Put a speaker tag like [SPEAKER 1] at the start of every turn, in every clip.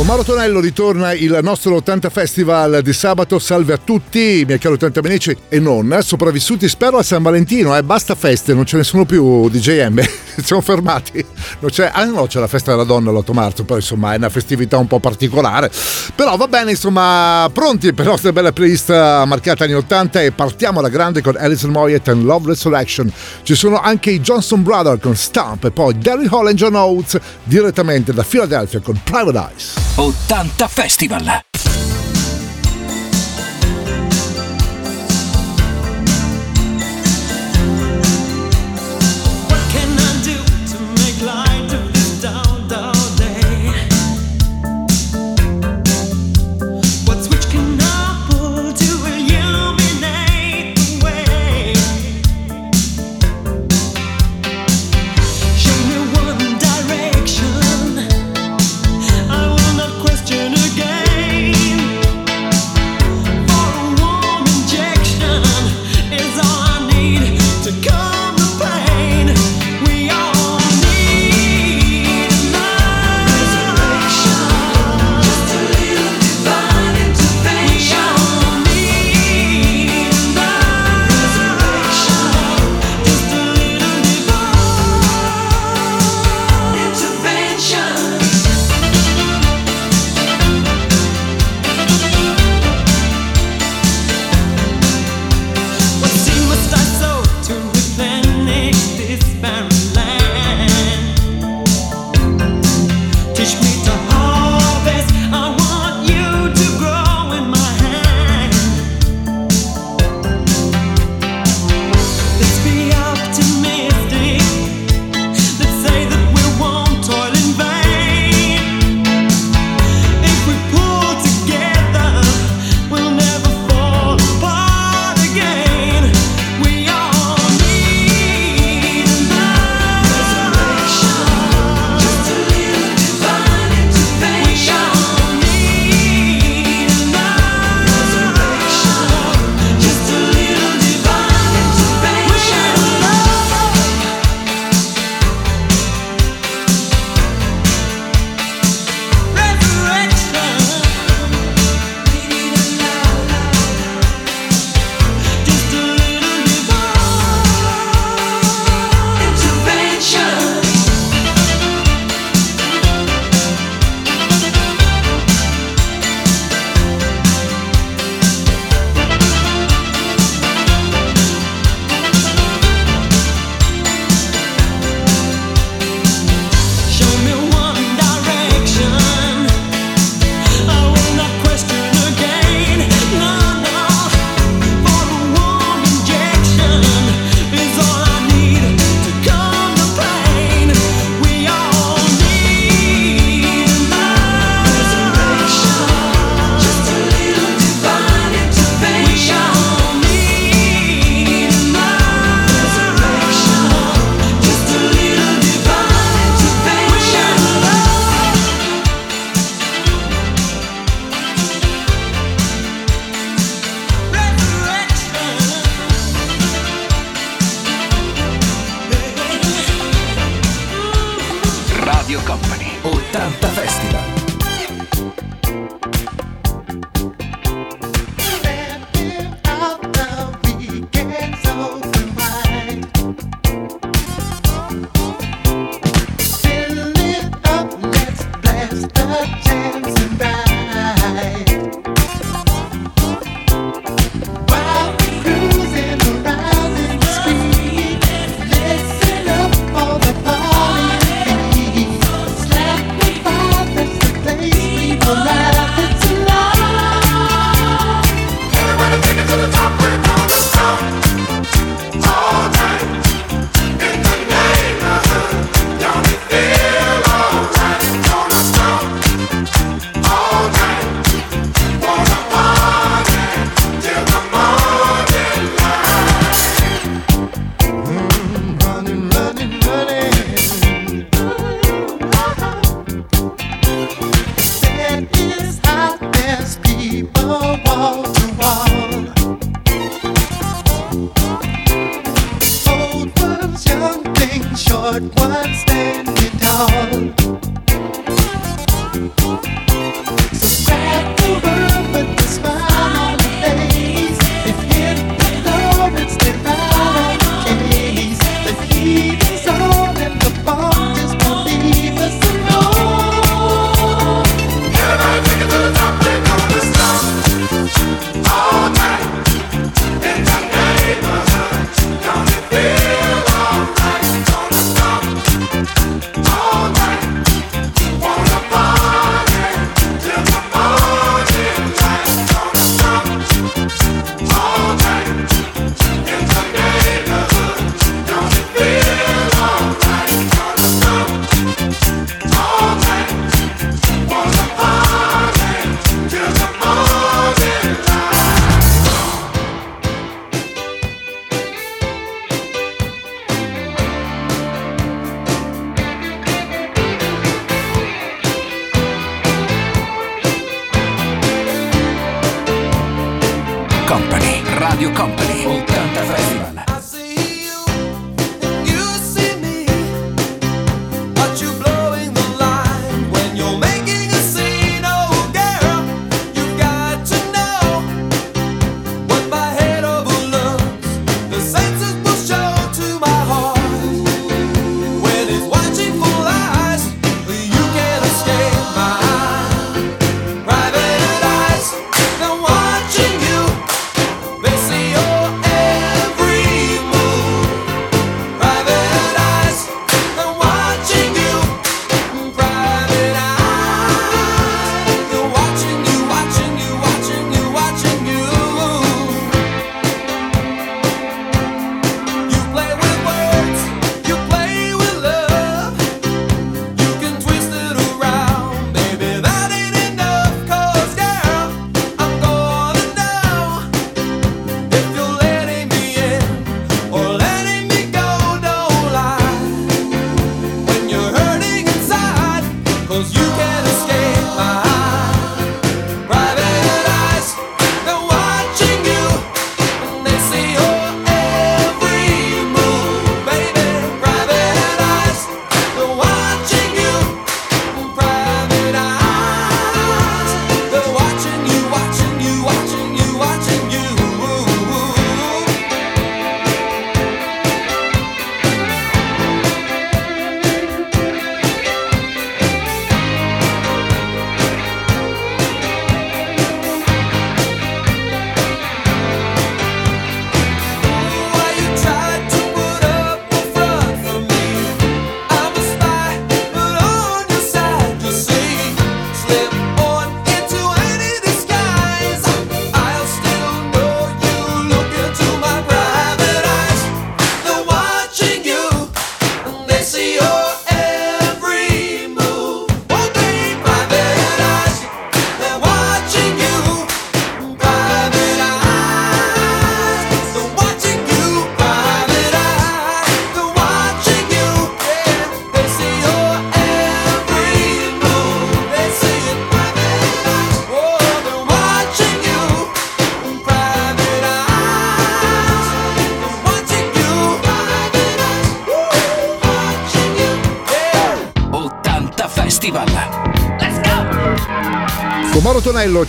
[SPEAKER 1] Con Mauro Tonello ritorna il nostro 80 Festival di sabato. Salve a tutti, miei cari 80 amici e non, sopravvissuti spero a San Valentino, eh, basta feste, non ce ne sono più DJM, siamo fermati. Non c'è, ah no, c'è la festa della donna l'8 marzo, però insomma è una festività un po' particolare. Però va bene, insomma, pronti per la nostra bella playlist marcata anni 80 e partiamo alla grande con Alison Moyet and Love Resurrection. Ci sono anche i Johnson Brothers con Stamp e poi e John Oates direttamente da Philadelphia con Private Eyes.
[SPEAKER 2] 80 Festival.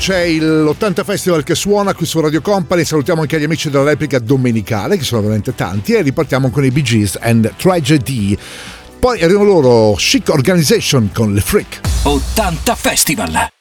[SPEAKER 1] C'è l'80 Festival che suona qui su Radio Company. Salutiamo anche gli amici della replica domenicale, che sono veramente tanti, e ripartiamo con i Bee Gees and Tragedy. Poi arrivano loro Chic Organization con Le Freak.
[SPEAKER 3] 80 Festival.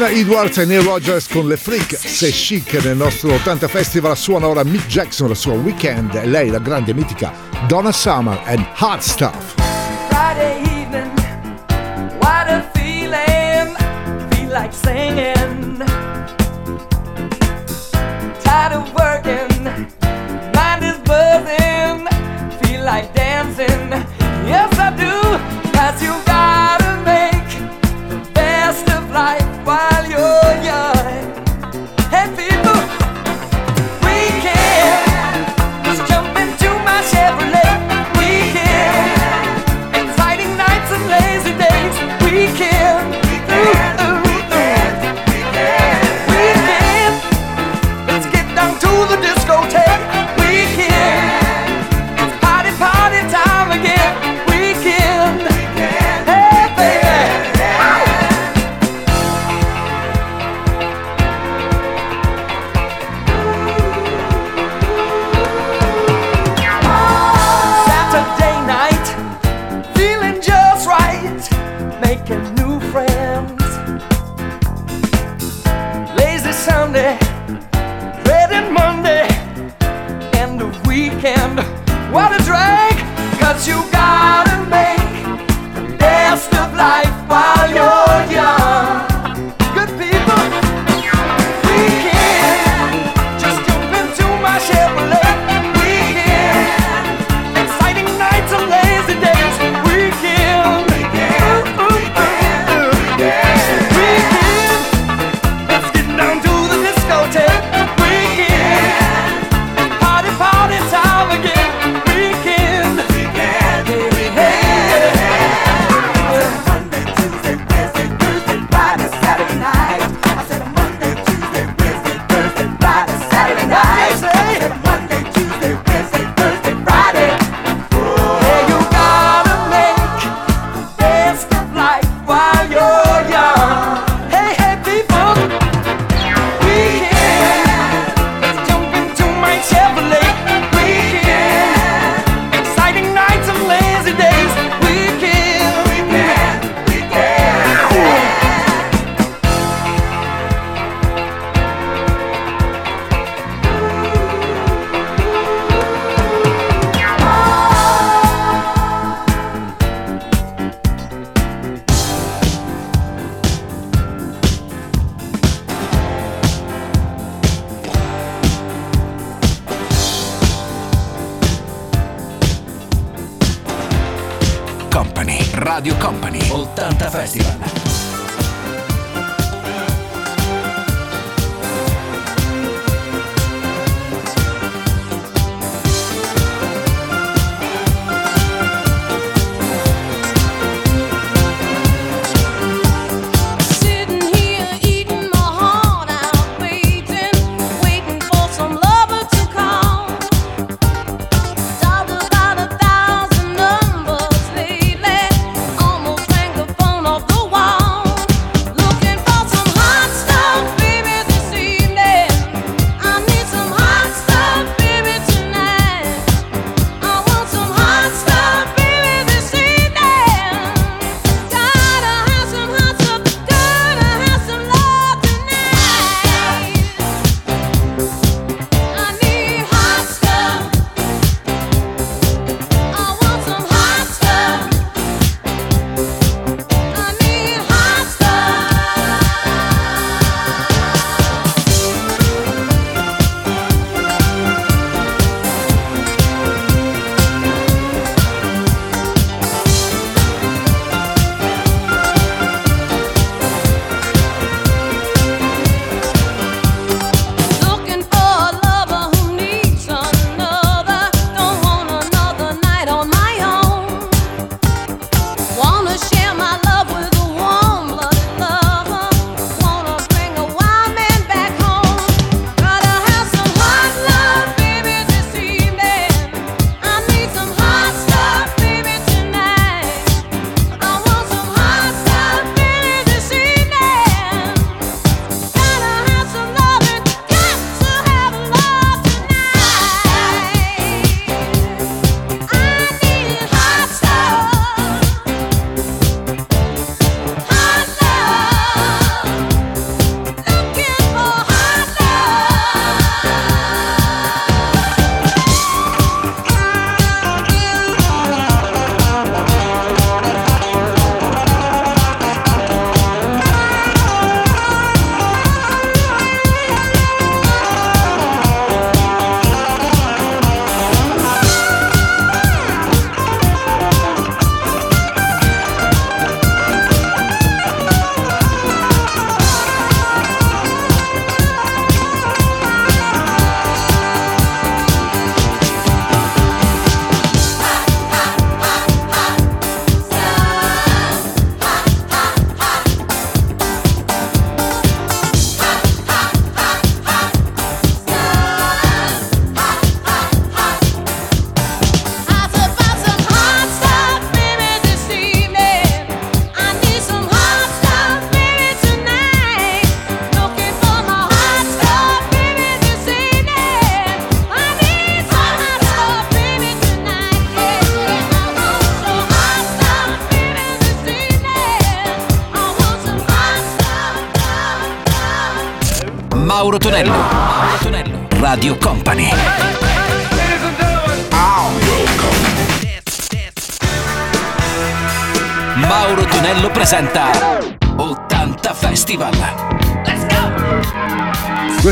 [SPEAKER 4] Anna Edwards e Neil Rogers con le Freak, se chic nel nostro 80 Festival suona ora Mick Jackson la sua Weekend e lei la grande mitica Donna Summer and Hot Stuff. Friday evening, what a feeling, feel like singing. Tired of working,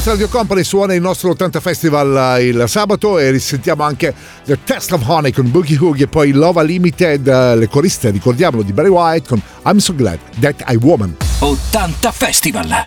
[SPEAKER 5] Radio Company
[SPEAKER 1] suona il nostro 80 Festival il sabato e risentiamo anche The Test of Honey con Boogie Hoogie e poi Lova Limited, le coriste, ricordiamolo, di Barry White con I'm So Glad That I Woman.
[SPEAKER 5] 80 Festival.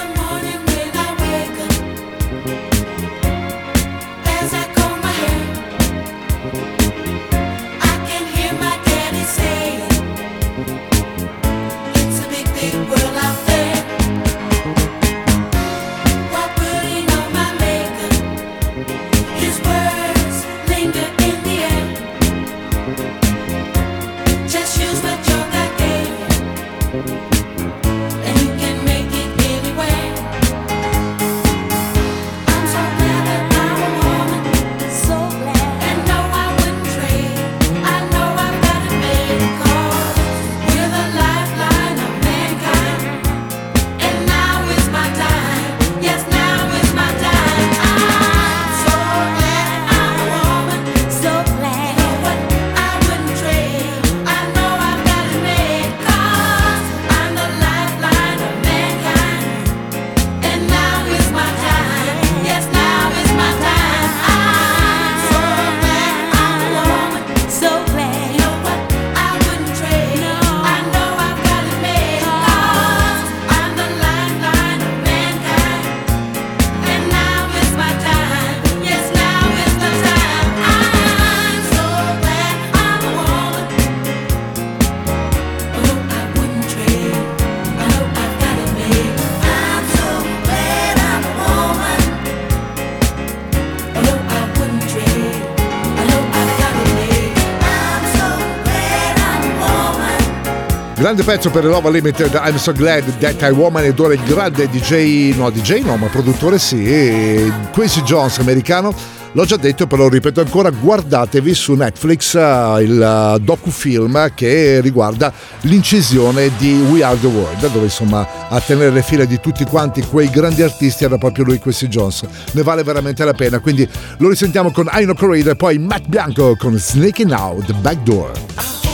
[SPEAKER 1] Grande pezzo per Love Limited, I'm so glad that I woman ed ora il grande DJ, no DJ no, ma produttore sì, Quincy Jones americano. L'ho già detto, però lo ripeto ancora, guardatevi su Netflix uh, il uh, docufilm che riguarda l'incisione di We Are The World, dove insomma a tenere le file di tutti quanti quei grandi artisti era proprio lui Quincy Jones. Ne vale veramente la pena, quindi lo risentiamo con Aino Corrida e poi Matt Bianco con Sneaking Out the Back Door.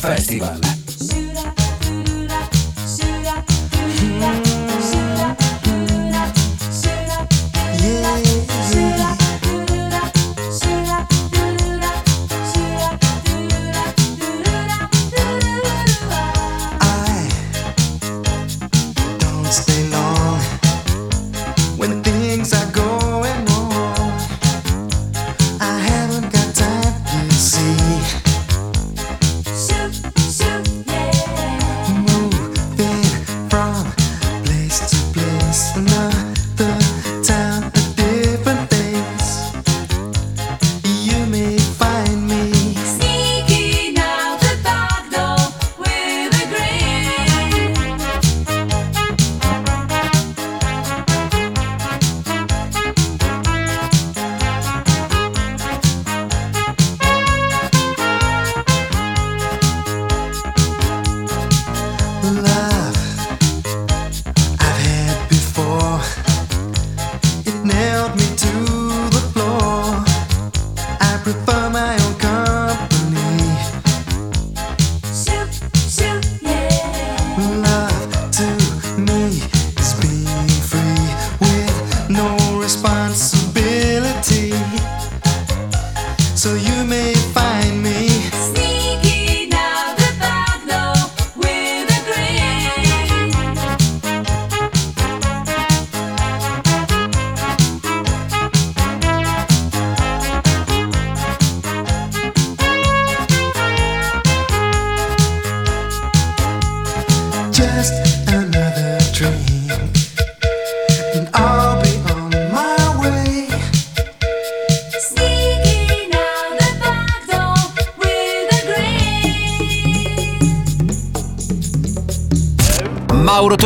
[SPEAKER 6] Festival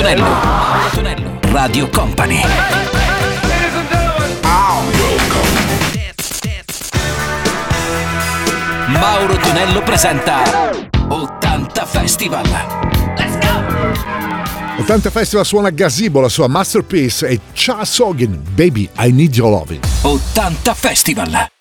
[SPEAKER 6] Mauro Tonello. Mauro Tonello. Radio Company. Mauro Tonello presenta 80 Festival. Let's
[SPEAKER 1] go! 80 Festival suona Gazebo, la sua masterpiece e Cha Sogin, Baby I Need Your Loving.
[SPEAKER 6] 80 Festival.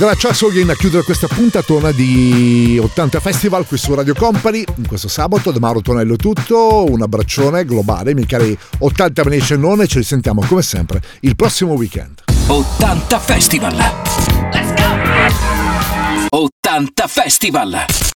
[SPEAKER 1] Charles Hogan a chiudere questa puntatona di 80 Festival qui su Radio Company in questo sabato da Mauro Tonello tutto un abbraccione globale miei cari 80 Nation e ci risentiamo come sempre il prossimo weekend.
[SPEAKER 7] 80 Festival. Let's go! 80 Festival